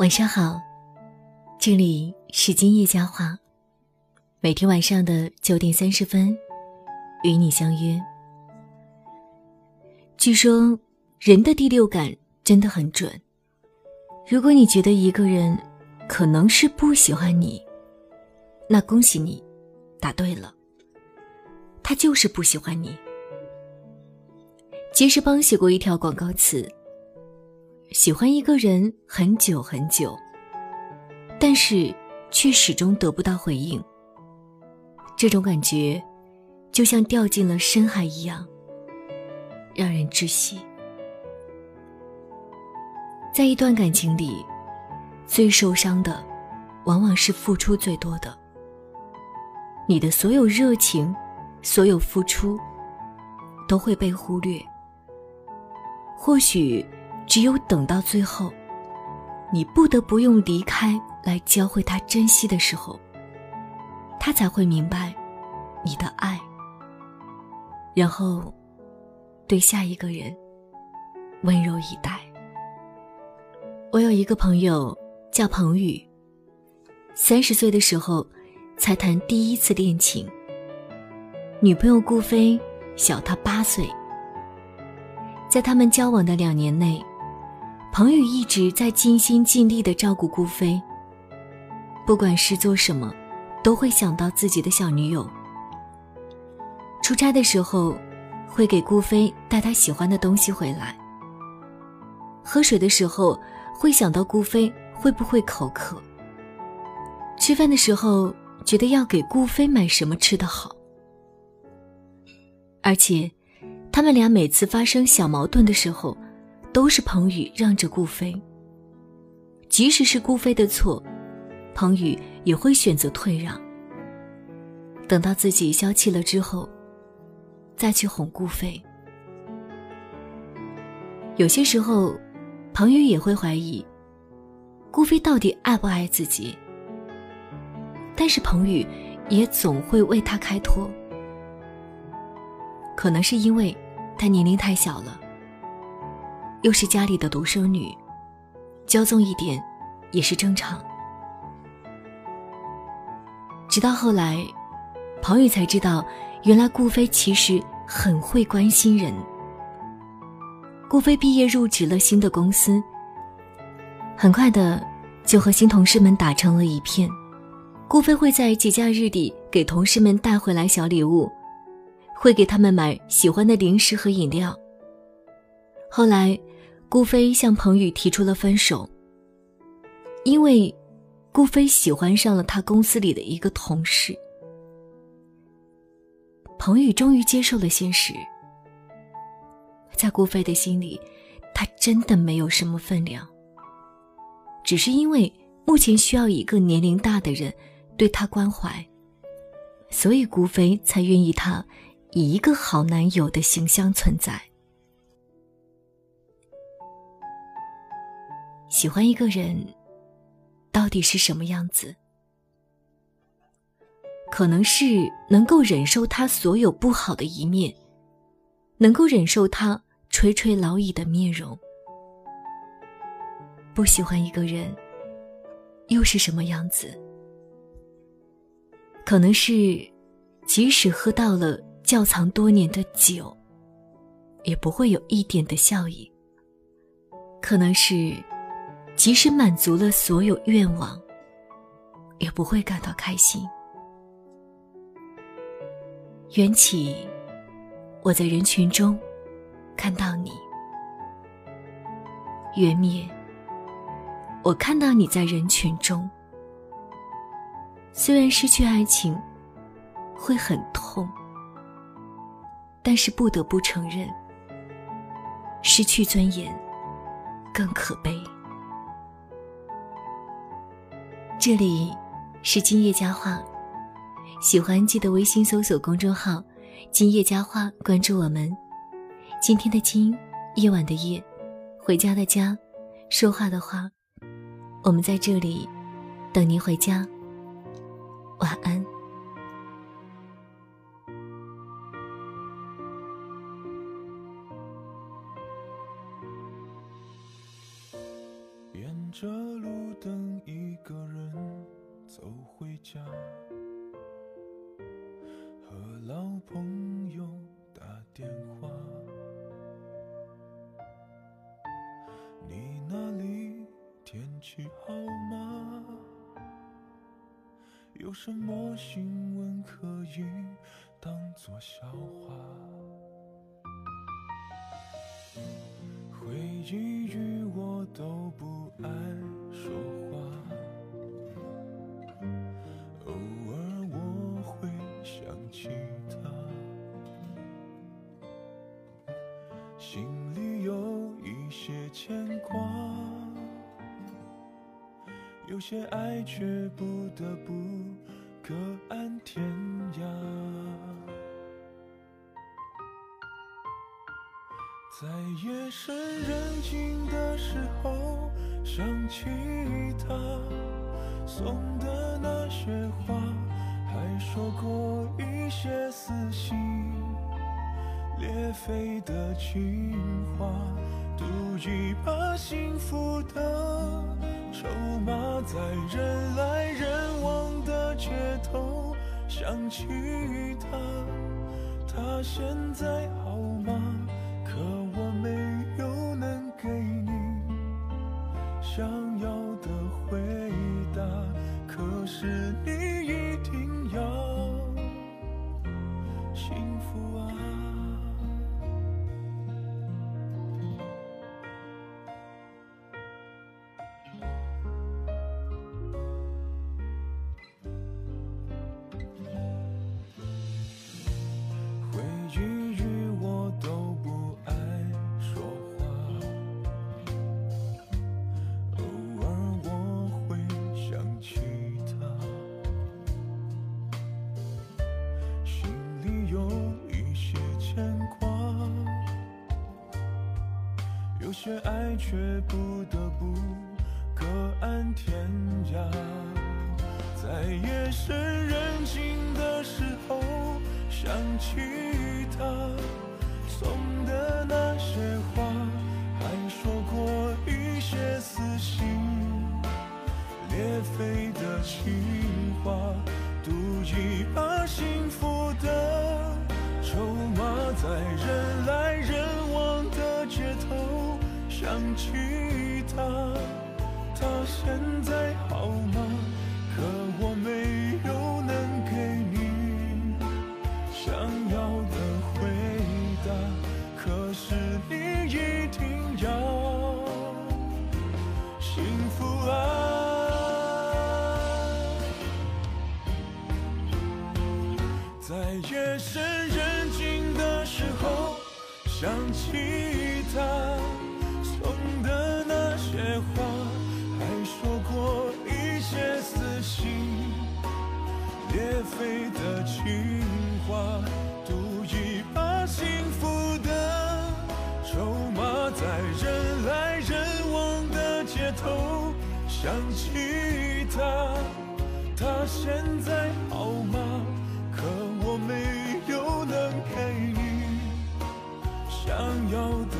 晚上好，这里是今夜佳话，每天晚上的九点三十分，与你相约。据说人的第六感真的很准，如果你觉得一个人可能是不喜欢你，那恭喜你，答对了，他就是不喜欢你。杰士邦写过一条广告词。喜欢一个人很久很久，但是却始终得不到回应。这种感觉，就像掉进了深海一样，让人窒息。在一段感情里，最受伤的，往往是付出最多的。你的所有热情，所有付出，都会被忽略。或许。只有等到最后，你不得不用离开来教会他珍惜的时候，他才会明白你的爱，然后对下一个人温柔以待。我有一个朋友叫彭宇，三十岁的时候才谈第一次恋情，女朋友顾飞小他八岁，在他们交往的两年内。彭宇一直在尽心尽力的照顾顾飞，不管是做什么，都会想到自己的小女友。出差的时候，会给顾飞带他喜欢的东西回来。喝水的时候，会想到顾飞会不会口渴。吃饭的时候，觉得要给顾飞买什么吃的好。而且，他们俩每次发生小矛盾的时候，都是彭宇让着顾飞，即使是顾飞的错，彭宇也会选择退让。等到自己消气了之后，再去哄顾飞。有些时候，彭宇也会怀疑，顾飞到底爱不爱自己。但是彭宇也总会为他开脱，可能是因为他年龄太小了。又是家里的独生女，骄纵一点也是正常。直到后来，彭宇才知道，原来顾飞其实很会关心人。顾飞毕业入职了新的公司，很快的就和新同事们打成了一片。顾飞会在节假日里给同事们带回来小礼物，会给他们买喜欢的零食和饮料。后来。顾飞向彭宇提出了分手，因为顾飞喜欢上了他公司里的一个同事。彭宇终于接受了现实，在顾飞的心里，他真的没有什么分量。只是因为目前需要一个年龄大的人对他关怀，所以顾飞才愿意他以一个好男友的形象存在。喜欢一个人，到底是什么样子？可能是能够忍受他所有不好的一面，能够忍受他垂垂老矣的面容。不喜欢一个人，又是什么样子？可能是，即使喝到了窖藏多年的酒，也不会有一点的笑意。可能是。即使满足了所有愿望，也不会感到开心。缘起，我在人群中看到你；缘灭，我看到你在人群中。虽然失去爱情会很痛，但是不得不承认，失去尊严更可悲。这里是今夜佳话，喜欢记得微信搜索公众号“今夜佳话”，关注我们。今天的今，夜晚的夜，回家的家，说话的话，我们在这里等您回家。晚安。沿。着路灯，一家，和老朋友打电话。你那里天气好吗？有什么新闻可以当作笑话？回忆与我都不爱有些爱却不得不各安天涯。在夜深人静的时候，想起他送的那些花，还说过一些撕心裂肺的情话，赌一把幸福的筹码，在人来人往的街头想起他，他现在好吗？些爱却不得不各安天涯，在夜深人静的时候。想起他送的那些话，还说过一些撕心裂肺的情话，赌一把幸福的筹码，在人来人想起他，他现在好吗？可我没有能给你。想要的回答，可是你一定要幸福啊！在夜深人静的时候，想起他话，还说过一些撕心裂肺的情话，赌一把幸福的筹码，在人来人往的街头想起他，他现在好吗？可我没有能给你想要的